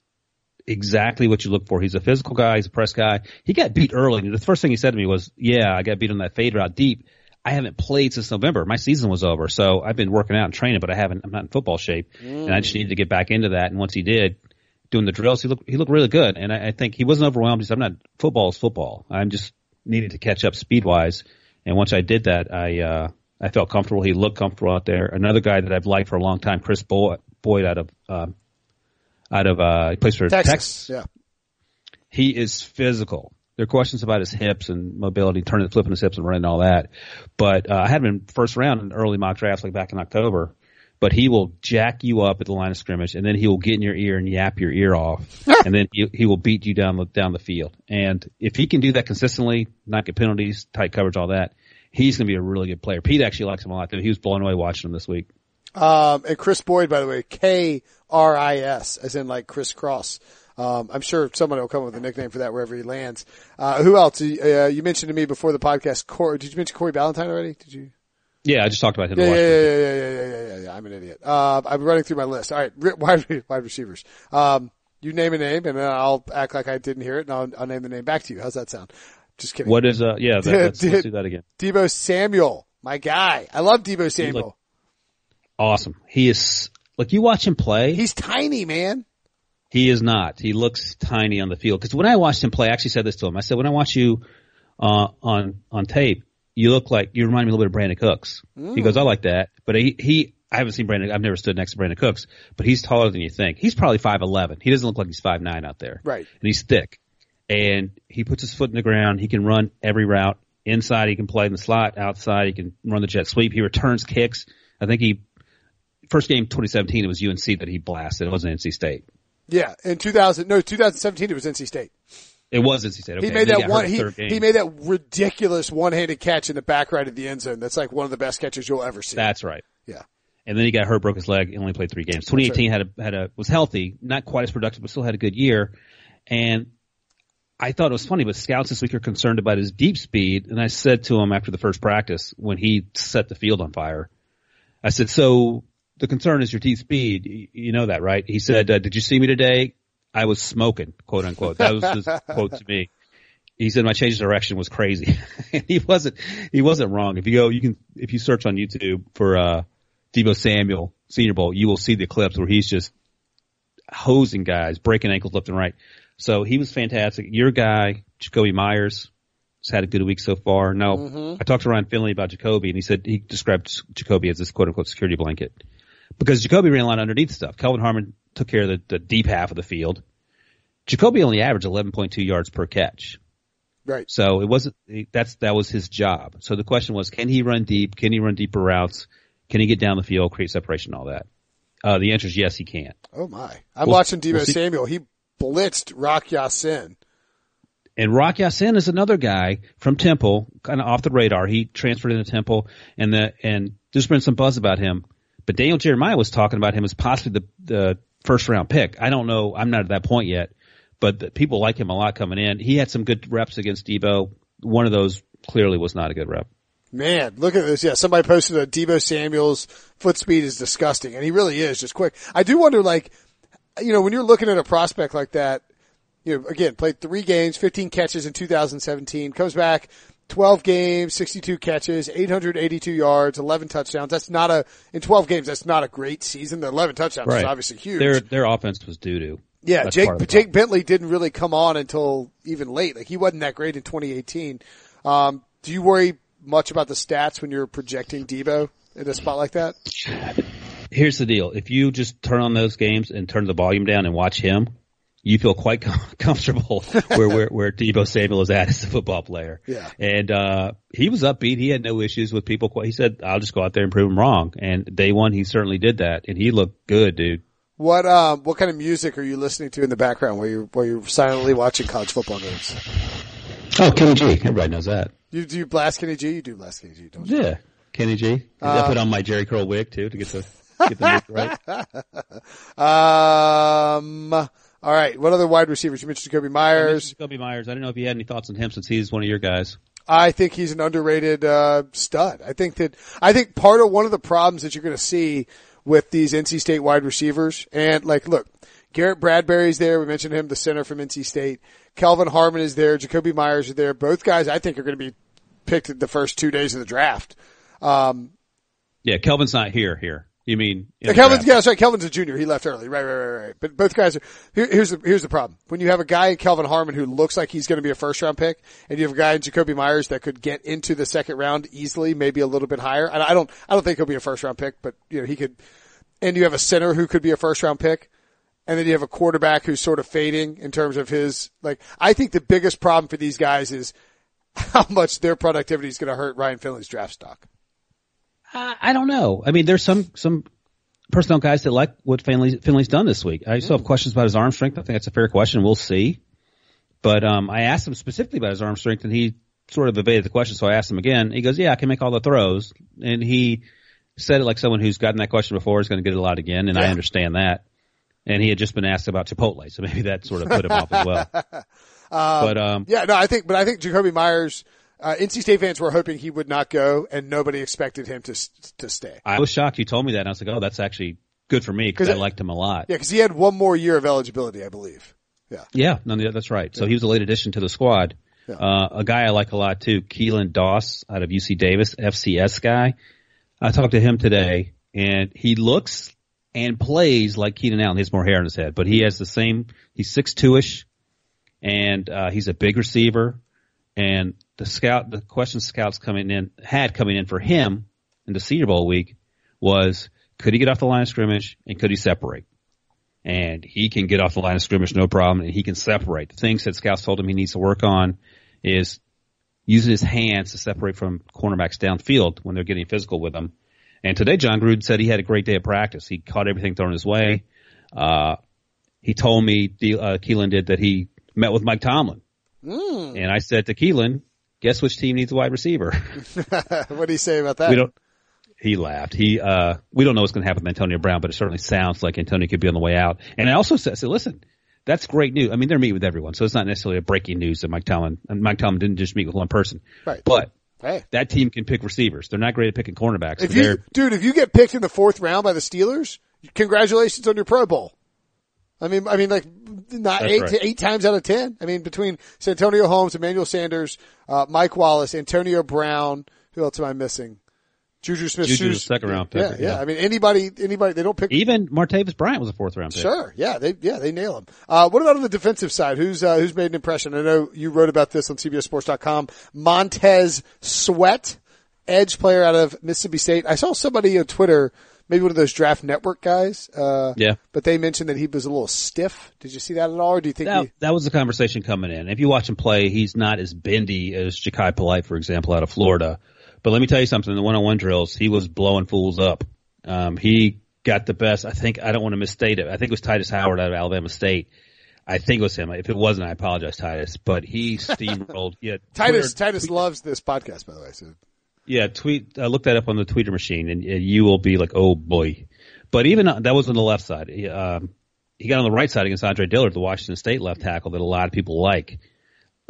exactly what you look for. He's a physical guy. He's a press guy. He got beat early. The first thing he said to me was, "Yeah, I got beat on that fade route deep." I haven't played since November. My season was over, so I've been working out and training, but I haven't. I'm not in football shape, and I just needed to get back into that. And once he did, doing the drills, he looked he looked really good. And I, I think he wasn't overwhelmed. He said, "I'm not football is football. I'm just needed to catch up speed wise." And once I did that, I uh, I felt comfortable. He looked comfortable out there. Another guy that I've liked for a long time, Kris Boyd, Boyd out of um, out of uh, he plays for Texas. Texas Yeah. he is physical. There are questions about his hips and mobility, turning, flipping his hips and running and all that. But uh, I had him in first round in early mock drafts, like back in October. But he will jack you up at the line of scrimmage, and then he will get in your ear and yap your ear off, *laughs* and then he, he will beat you down the down the field. And if he can do that consistently, not get penalties, tight coverage, all that, he's going to be a really good player. Pete actually likes him a lot. He was blown away watching him this week. Um, and Kris Boyd, by the way, K R I S, as in like Kris Kross. Um, I'm sure someone will come up with a nickname for that wherever he lands. Uh, who else? Uh, you mentioned to me before the podcast. Corey, did you mention Corey Ballentine already? Did you? Yeah, I just talked about him. Yeah, yeah, yeah, yeah, yeah, yeah, yeah, yeah, yeah. I'm an idiot. Uh, I'm running through my list. All right, *laughs* wide, wide receivers. Um, you name a name, and then I'll act like I didn't hear it, and I'll, I'll name the name back to you. How's that sound? Just kidding. What is uh? Yeah, that, *laughs* let's, let's do that again. Deebo Samuel, my guy. I love Deebo Samuel. Awesome. He is like you watch him play. He's tiny, man. He is not. He looks tiny on the field. Because when I watched him play, I actually said this to him. I said, when I watch you uh, on on tape, you look like you remind me a little bit of Brandin Cooks. He goes, I like that, but he he. I haven't seen Brandin. I've never stood next to Brandin Cooks, but he's taller than you think. He's probably five eleven. He doesn't look like he's five nine out there. Right. And he's thick, and he puts his foot in the ground. He can run every route. Inside, he can play in the slot. Outside, he can run the jet sweep. He returns kicks. I think he first game 2017 it was UNC that he blasted. It wasn't NC State. Yeah, in 2000, no, 2017 it was NC State. It was NC State. Okay. He made that one. He, he made that ridiculous one-handed catch in the back right of the end zone. That's like one of the best catches you'll ever see. That's right. yeah. And then he got hurt, broke his leg, and only played three games. 2018 had a had a was healthy, not quite as productive, but still had a good year. And I thought it was funny, but scouts this week are concerned about his deep speed. And I said to him after the first practice when he set the field on fire, I said, "So the concern is your deep speed. You know that, right?" He said, uh, "Did you see me today? I was smoking, quote unquote." That was his *laughs* quote to me. He said my change of direction was crazy. *laughs* he wasn't he wasn't wrong. If you go you can if you search on YouTube for uh Deebo Samuel Senior Bowl, you will see the clips where he's just hosing guys, breaking ankles left and right. So he was fantastic. Your guy, Jakobi Meyers, has had a good week so far. Now, I talked to Ryan Finley about Jakobi, and he said he described Jakobi as this quote unquote security blanket because Jakobi ran a lot underneath stuff. Kelvin Harmon took care of the, the deep half of the field. Jakobi only averaged 11.2 yards per catch. Right. So it wasn't that's that was his job. So the question was, can he run deep? Can he run deeper routes? Can he get down the field, create separation, all that? Uh, the answer is yes, he can. Oh my. I'm We'll- watching Deebo we'll Samuel. He blitzed Rock Ya-Sin. And Rock Ya-Sin is another guy from Temple, kind of off the radar. He transferred into Temple, and the and there's been some buzz about him But Daniel Jeremiah was talking about him as possibly the the first round pick. I don't know. I'm not at that point yet, but people like him a lot coming in. He had some good reps against Deebo. One of those clearly was not a good rep. Man, look at this. Yeah, somebody posted that Deebo Samuel's foot speed is disgusting, and he really is just quick. I do wonder, like, you know, when you're looking at a prospect like that, you know, again, played three games, 15 catches in 2017, comes back, 12 games, 62 catches, 882 yards, 11 touchdowns. That's not a, in 12 games, that's not a great season. The 11 touchdowns is obviously huge. Their, their offense was doo doo. Yeah, Jake, Jake Bentley didn't really come on until even late. Like he wasn't that great in 2018. Um, do you worry much about the stats when you're projecting Deebo in a spot like that? Here's the deal. If you just turn on those games and turn the volume down and watch him, you feel quite com- *laughs* comfortable *laughs* where, where, where Deebo Samuel is at as a football player. Yeah. And, uh, he was upbeat. He had no issues with people. He said, I'll just go out there and prove him wrong. And day one, he certainly did that and he looked good, dude. What, um, what kind of music are you listening to in the background while you're, while you're silently watching college football games? Oh, Kenny G. Everybody knows that. You do you blast Kenny G? You do blast Kenny G, don't you? Yeah. Kenny G. I put on my Jerry Curl wig too to get the, get the right. *laughs* Um, all right. What other wide receivers? You mentioned Jakobi Meyers. Jakobi Meyers. I don't know if you had any thoughts on him since he's one of your guys. I think he's an underrated, uh, stud. I think that, I think part of one of the problems that you're going to see with these NC State wide receivers and like, look, Garrett Bradbury's there. We mentioned him, the center from NC State. Kelvin Harmon is there. Jakobi Meyers is there. Both guys I think are going to be picked the first two days of the draft. Um, yeah, Kelvin's not here. Here, you mean? Yeah, uh, Kelvin's yeah, sorry. Kelvin's a junior. He left early. Right, right, right, right. But both guys are. Here, here's the here's the problem. When you have a guy Kelvin Harmon who looks like he's going to be a first round pick, and you have a guy in Jakobi Meyers that could get into the second round easily, maybe a little bit higher. And I don't I don't think he'll be a first round pick, but you know he could. And you have a center who could be a first round pick and then you have a quarterback who's sort of fading in terms of his like I think the biggest problem for these guys is *laughs* how much their productivity is going to hurt Ryan Finley's draft stock. Uh, I don't know. I mean, there's some some personnel guys that like what Finley Finley's done this week. I still have questions about his arm strength. I think that's a fair question. We'll see. But um, I asked him specifically about his arm strength, and he sort of evaded the question. So I asked him again. He goes, "Yeah, I can make all the throws," and he said it like someone who's gotten that question before is going to get it a lot again, and yeah. I understand that and he had just been asked about Chipotle, so maybe that sort of put him off as well. *laughs* Um, but um, yeah, no, I think, but I think Jakobi Meyers, uh, NC State fans were hoping he would not go, and nobody expected him to to stay. I was shocked you told me that, and I was like, oh, that's actually good for me because I liked him a lot. Yeah, because he had one more year of eligibility, I believe. Yeah. Yeah, no, that's right. So yeah. he was a late addition to the squad. Yeah. Uh, a guy I like a lot too, Keelan Doss out of UC Davis, FCS guy. I talked to him today, and he looks and plays like Keenan Allen. He has more hair on his head, but he has the same. He's six two ish, and uh, he's a big receiver. And the scout, the question scouts coming in had coming in for him in the Senior Bowl week was could he get off the line of scrimmage and could he separate? And he can get off the line of scrimmage no problem, and he can separate. The things that scouts told him he needs to work on is using his hands to separate from cornerbacks downfield when they're getting physical with him and today, Jon Gruden said he had a great day of practice. He caught everything thrown his way. Uh, he told me, uh, Keelan did, that he met with Mike Tomlin. Mm. And I said to Keelan, guess which team needs a wide receiver? *laughs* what do you say about that? We don't, he laughed. He, uh, we don't know what's going to happen with Antonio Brown, but it certainly sounds like Antonio could be on the way out. And I also said, said listen, that's great news. I mean, they're meeting with everyone, so it's not necessarily a breaking news that Mike Tomlin, and Mike Tomlin didn't just meet with one person. Right. But Hey. That team can pick receivers. They're not great at picking cornerbacks. If you, dude, if you get picked in the fourth round by the Steelers, congratulations on your Pro Bowl. I mean, I mean, like not That's eight right. eight times out of ten. I mean, between Santonio Holmes, Emmanuel Sanders, uh, Mike Wallace, Antonio Brown. Who else am I missing? Juju Smith Juju's second round pick. Yeah, yeah, yeah, I mean, anybody, anybody, they don't pick. Even Martavis Bryant was a fourth round pick. Sure. Yeah. They, yeah, they nail him. Uh, what about on the defensive side? Who's, uh, who's made an impression? I know you wrote about this on CBSSports.com. Montez Sweat, edge player out of Mississippi State. I saw somebody on Twitter, maybe one of those draft network guys. Uh, yeah. But they mentioned that he was a little stiff. Did you see that at all? Or do you think that, he... that was the conversation coming in? If you watch him play, he's not as bendy as Jachai Polite, for example, out of Florida. But let me tell you something. The one-on-one drills, he was blowing fools up. Um, he got the best. I think I don't want to misstate it. I think it was Tytus Howard out of Alabama State. I think it was him. If it wasn't, I apologize, Tytus. But he *laughs* steamrolled. Yeah, Tytus. Twitter, Tytus loves this podcast, by the way. So. Yeah, tweet. Uh, look that up on the tweeter machine, and, and you will be like, oh boy. But even uh, that was on the left side. He, um, he got on the right side against Andre Dillard, the Washington State left tackle that a lot of people like.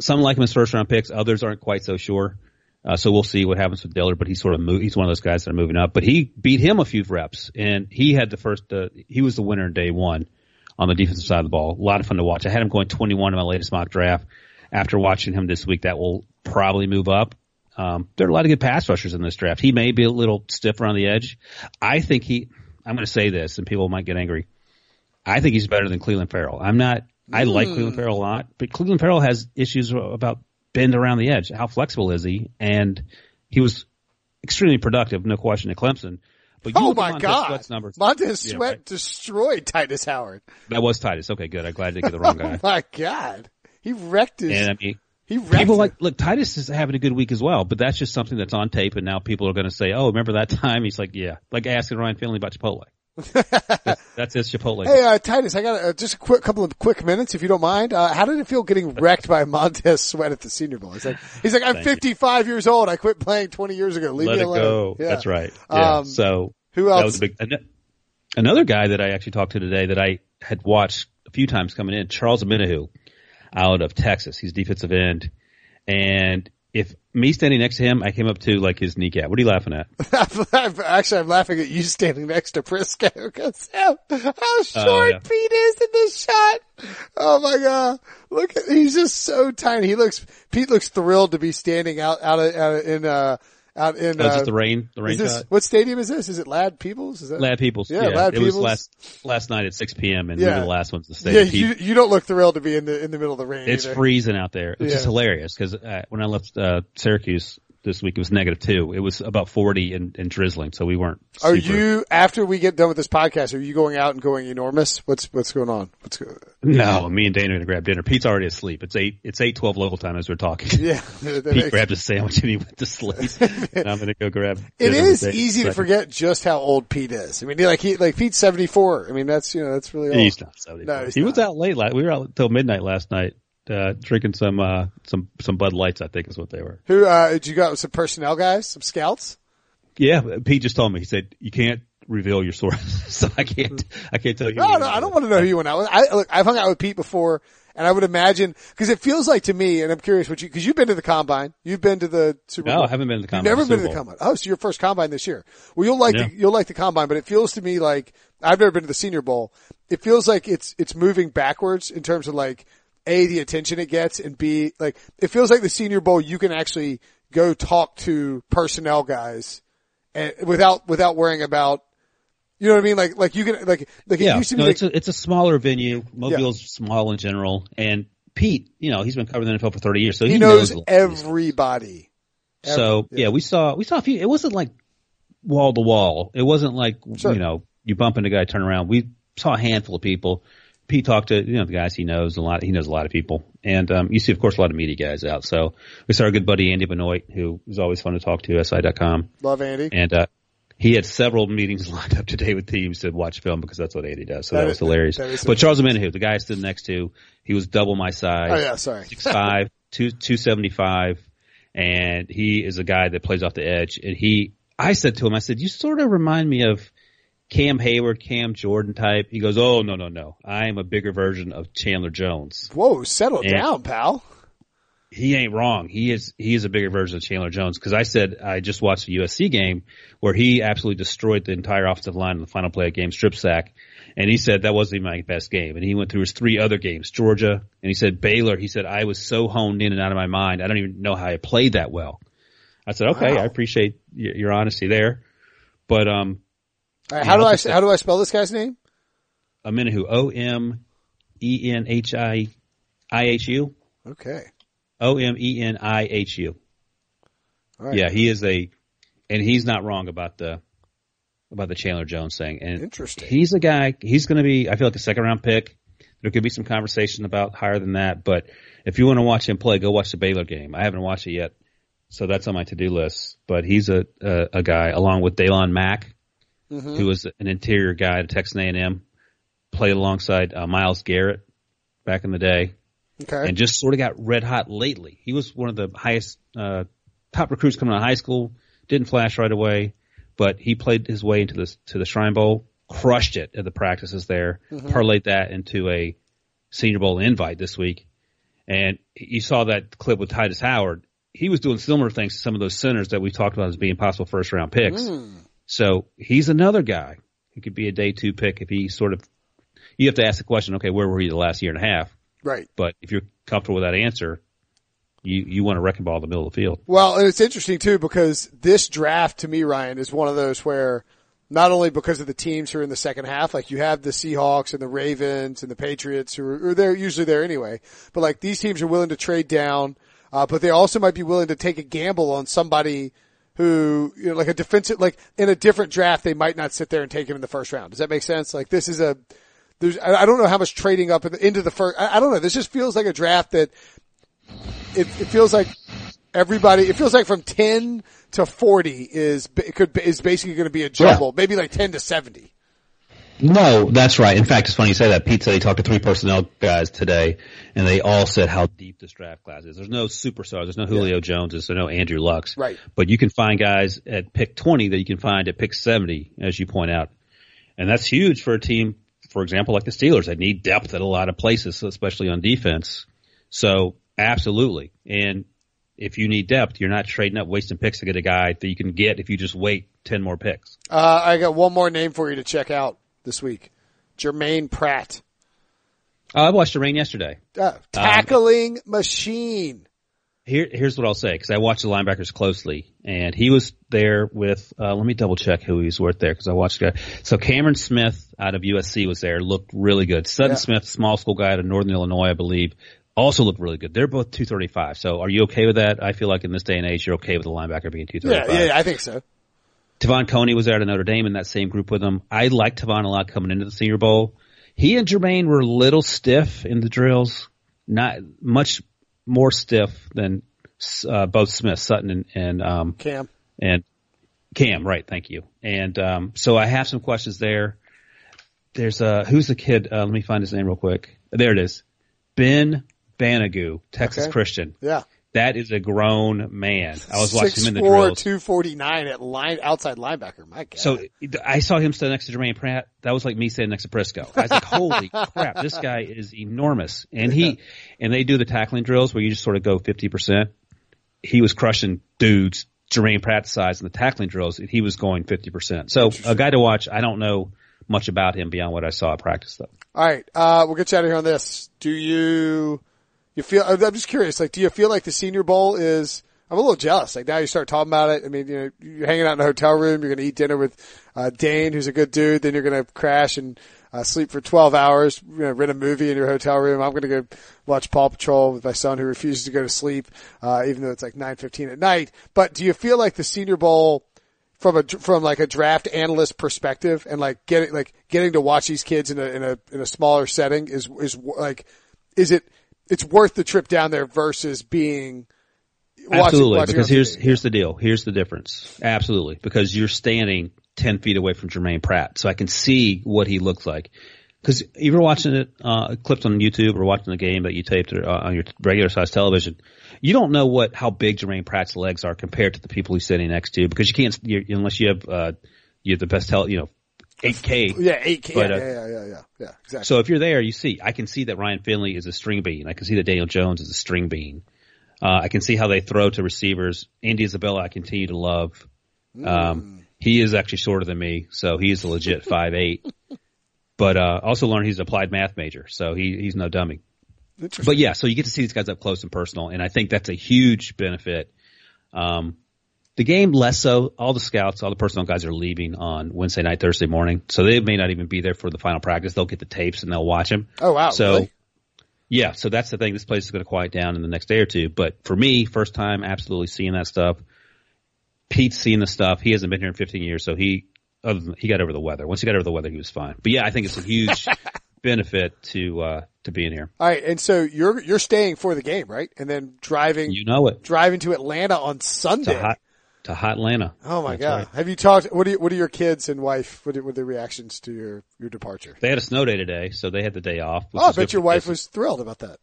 Some like him as first round picks, others aren't quite so sure. Uh, so we'll see what happens with Dillard, but he's sort of move, he's one of those guys that are moving up. But he beat him a few reps, and he had the first. Uh, he was the winner in day one on the defensive side of the ball. A lot of fun to watch. I had him going 21 in my latest mock draft. After watching him this week, that will probably move up. Um, there are a lot of good pass rushers in this draft. He may be a little stiff around the edge. I think he. I'm going to say this, and people might get angry. I think he's better than Clelin Ferrell. I'm not. I like Clelin Ferrell a lot, but Clelin Ferrell has issues about bend around the edge. How flexible is he? And he was extremely productive, no question, at Clemson. But you Oh my Montez God! Sweat's numbers. Montez Sweat right. destroyed Tytus Howard. That was Tytus. Okay, good. I'm glad I didn't get the wrong guy. *laughs* Oh guy. my God! He wrecked his. And I mean, he people like look. Tytus is having a good week as well, but that's just something that's on tape, and now people are going to say, "Oh, remember that *laughs* time?" He's like, "Yeah," like asking Ryan Finley about Chipotle. *laughs* that's, that's his Chipotle. Hey, uh, Tytus, I got uh, just a quick couple of quick minutes, if you don't mind. Uh, how did it feel getting wrecked by Montez Sweat at the Senior Bowl? He's like, he's like, I'm Thank you. 55 years old. I quit playing 20 years ago. Leave Let me it alone. go. Yeah. That's right. Yeah. Um, so who else? big. an- Another guy that I actually talked to today that I had watched a few times coming in, Charles Omenihu, out of Texas. He's defensive end, and if me standing next to him, I came up to like his kneecap. What are you laughing at? *laughs* Actually, I'm laughing at you standing next to Prisco *laughs* because how, how short yeah. Pete is in this shot. Oh my god! Look at he's just so tiny. He looks Pete looks thrilled to be standing out out, of, out in uh out in. Was uh, just the rain. The rain is this, what stadium is this? Is it Ladd-Peebles? Is that Ladd-Peebles. Yeah, Lad it was last last night at 6 p.m. and Yeah. we were the last ones to stay. Yeah, you you don't look thrilled to be in the in the middle of the rain. it's either. freezing out there, It's Yeah. is hilarious because uh, when I left uh, Syracuse this week, it was negative two. It was about 40 and, and drizzling, so we weren't. Are super- you after we get done with this podcast? Are you going out and going enormous? What's what's going on? What's go- No, me and Dana are gonna grab dinner. Pete's already asleep. It's eight. It's eight twelve local time as we're talking. yeah? *laughs* Pete makes- grabbed a sandwich and he went to sleep. *laughs* I'm gonna go grab. It is easy to forget just how old Pete is. I mean, like he like Pete's seventy four. I mean, that's you know that's really old. He's not 74. No, he's he was out late. la- We were out till midnight last night, uh, drinking some uh, some some Bud Lights. I think is what they were. Who uh, did you got? Some personnel guys, some scouts. Yeah, Pete just told me. He said you can't reveal your sources, *laughs* so I can't. I can't tell you. No, no, I don't want to know who you went out with. I look, I've hung out with Pete before, and I would imagine because it feels like to me, and I'm curious what you because you've been to the combine, you've been to the Super No, Bowl. I haven't been to the combine. You've never been to the combine. Oh, so your first combine this year. Well, you'll like Yeah. the, you'll like the combine, but it feels to me like I've never been to the Senior Bowl. It feels like it's it's moving backwards in terms of like a the attention it gets, and b like it feels like the Senior Bowl you can actually go talk to personnel guys and without without worrying about. You know what I mean? Like, like you can, like, like it Yeah, used to be no, like, it's a it's a smaller venue. Mobile's small in general, and Pete, you know, he's been covering the NFL for thirty years, so he, he knows a lot of these everybody. So Every- yeah. we saw we saw a few. It wasn't like wall to wall. It wasn't like Sure. you know you bump into a guy, turn around. We saw a handful of people. Pete talked to you know the guys he knows a lot. He knows a lot of people, and um, you see of course a lot of media guys out. So we saw our good buddy Andy Benoit, who is always fun to talk to. SI.com, Love Andy. and uh, he had several meetings *laughs* lined up today with teams to watch film because that's what Andy does. So That that, is- was hilarious. that but Charles Omenihu, the guy I stood next to, he was double my size Oh yeah, sorry. six five, *laughs* two two seventy five, and he is a guy that plays off the edge. And he, I said to him, I said, you sort of remind me of Cam Hayward, Cam Jordan type. He goes, oh no no no, I am a bigger version of Chandler Jones. Whoa, settle Yeah. down, pal. He ain't wrong. He is he is a bigger version of Chandler Jones because I said I just watched a USC game where he absolutely destroyed the entire offensive line in the final play of the game, strip sack. And he said that wasn't even my best game. And he went through his three other games, Georgia, and he said Baylor. He said I was so honed in and out of my mind. I don't even know how I played that well. I said, okay, Wow. I appreciate your honesty there. But um, right, how do I how do I spell this guy's name? Omenihu, O M E N H I I H U, Okay. O M E N I H U. Right. Yeah, he is a, and he's not wrong about the about the Chandler Jones thing. And Interesting. he's a guy. He's going to be, I feel like a second round pick. There could be some conversation about higher than that, but if you want to watch him play, go watch the Baylor game. I haven't watched it yet, so that's on my to do list. But he's a a, a guy along with Daylon Mack, Mm-hmm. who was an interior guy at Texas A&M, played alongside uh, Myles Garrett back in the day Okay. and just sort of got red hot lately. He was one of the highest, uh, top recruits coming out of high school, Didn't flash right away, but he played his way into the to the Shrine Bowl, crushed it at the practices there, parlayed that into a Senior Bowl invite this week, and you saw that clip with Tytus Howard. He was doing similar things to some of those centers that we talked about as being possible first round picks. So he's another guy who could be a day two pick if he sort of. You have to ask the question, okay, where were you the last year and a half? Right. But if you're comfortable with that answer, you you want to wrecking ball in the middle of the field. Well, and it's interesting too because this draft to me, Ryan, is one of those where not only because of the teams who are in the second half, like you have the Seahawks and the Ravens and the Patriots who are, are they're usually there anyway, but like these teams are willing to trade down, uh, but they also might be willing to take a gamble on somebody who, you know, like a defensive, like in a different draft, they might not sit there and take him in the first round. Does that make sense? Like this is a, there's, I don't know how much trading up into the first, I, don't know. This just feels like a draft that it, it feels like everybody, it feels like from 10 to 40 is, it could, is basically going to be a jumble, maybe like 10 to 70. No, that's right. In fact, it's funny you say that. Pete said he talked to three personnel guys today, and they all said how deep this draft class is. There's no superstars. There's no Julio Joneses. There's no Andrew Lux. Right. But you can find guys at pick 20 that you can find at pick 70, as you point out. And that's huge for a team, for example, like the Steelers. They need depth at a lot of places, especially on defense. So absolutely. And if you need depth, you're not trading up wasting picks to get a guy that you can get if you just wait 10 more picks. Uh, I got one more name for you to check out this week. Germaine Pratt. Uh, I watched the rain yesterday. Uh, tackling machine. Here, here's what I'll say because I watched the linebackers closely, and he was there with. Uh, let me double check who he was with there because I watched. the guy. So Cameron Smith out of USC was there, looked really good. Sutton Yeah. Smith, small school guy out of Northern Illinois, I believe, also looked really good. They're both 235. So are you okay with that? I feel like in this day and age, you're okay with a linebacker being 235. yeah, yeah, I think so. Te'von Coney was there at Notre Dame in that same group with him. I liked Te'von a lot coming into the Senior Bowl. He and Germaine were a little stiff in the drills, not much more stiff than uh, both Smith, Sutton, and and, um, Cam. and Cam. Right, thank you. And um, so I have some questions there. There's uh, who's the kid? Uh, let me find his name real quick. There it is. Ben Banogu, Texas Okay. Christian. Yeah. That is a grown man. I was watching him in the 6'4", drills. 249 at line, outside linebacker. My God. So I saw him stand next to Germaine Pratt. That was like me standing next to Prisco. I was like, holy *laughs* crap, this guy is enormous. And he, and they do the tackling drills where you just sort of go 50%. He was crushing dudes, Germaine Pratt's size in the tackling drills. and He was going 50%. So a guy to watch. I don't know much about him beyond what I saw at practice though. All right, uh, we'll get you out of here on this. Do you, you feel, I'm just curious, like, do you feel like the Senior Bowl is, I'm a little jealous. Like now you start talking about it. I mean, you know, you're hanging out in a hotel room, you're going to eat dinner with, uh, Dane, who's a good dude, then you're going to crash and, uh, sleep for 12 hours, you know, rent a movie in your hotel room. I'm going to go watch Paw Patrol with my son who refuses to go to sleep, uh, even though it's like 9.15 at night. But do you feel like the Senior Bowl, from a from like a draft analyst perspective and like getting like getting to watch these kids in a in a in a smaller setting is is like is it it's worth the trip down there versus being watching, Absolutely. watching because here's, TV. here's the deal. Here's the difference. Absolutely. Because you're standing 10 feet away from Germaine Pratt. So I can see what he looks like. Cause if you were watching it, uh, clipped on YouTube or watching the game that you taped uh, on your regular size television. You don't know what, how big Germaine Pratt's legs are compared to the people he's sitting next to because you can't, you're, unless you have, uh, you have the best tel, you know, 8K. yeah eight K But, yeah, uh, yeah yeah yeah yeah exactly So if you're there, you see, I can see that Ryan Finley is a string bean. I can see that Daniel Jones is a string bean. Uh, I can see how they throw to receivers. Andy Isabella, I continue to love. Um, he is actually shorter than me, so he's a legit *laughs* five eight. But uh, also learned he's an applied math major, so he he's no dummy. Interesting. But yeah, so you get to see these guys up close and personal, and I think that's a huge benefit. Um, the game less so. All the scouts, all the personnel guys are leaving on Wednesday night, Thursday morning, so they may not even be there for the final practice. They'll get the tapes and they'll watch them. oh wow So, really? yeah, so that's the thing. This place is going to quiet down in the next day or two. But for me, first time absolutely seeing that stuff. Pete's seen the stuff. He hasn't been here in 15 years, so he other than, he got over the weather. Once he got over the weather, he was fine. But yeah, I think it's a huge *laughs* benefit to uh to being here. all right and so you're you're staying for the game right and then driving You know it. driving to Atlanta on Sunday hot to hot Atlanta. oh my That's god right. have you talked what are you, what are your kids and wife what are, what are the reactions to your your departure They had a snow day today, so they had the day off. oh I bet your wife was thrilled about that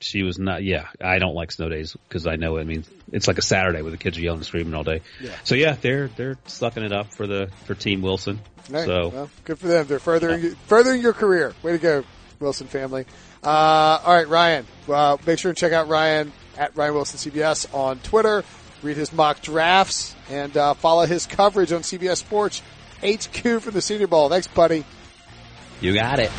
she was not. Yeah, I don't like snow days because I know it means it's like a Saturday where the kids are yelling and screaming all day. Yeah. So yeah, they're they're sucking it up for the for Team Wilson. Right. So well, good for them. They're furthering furthering your career. Way to go, Wilson family. Uh, all right, Ryan. Uh, make sure and check out Ryan at Ryan Wilson CBS on Twitter. Read his mock drafts and uh, follow his coverage on CBS Sports HQ for the Senior Bowl. Thanks, buddy. you got it.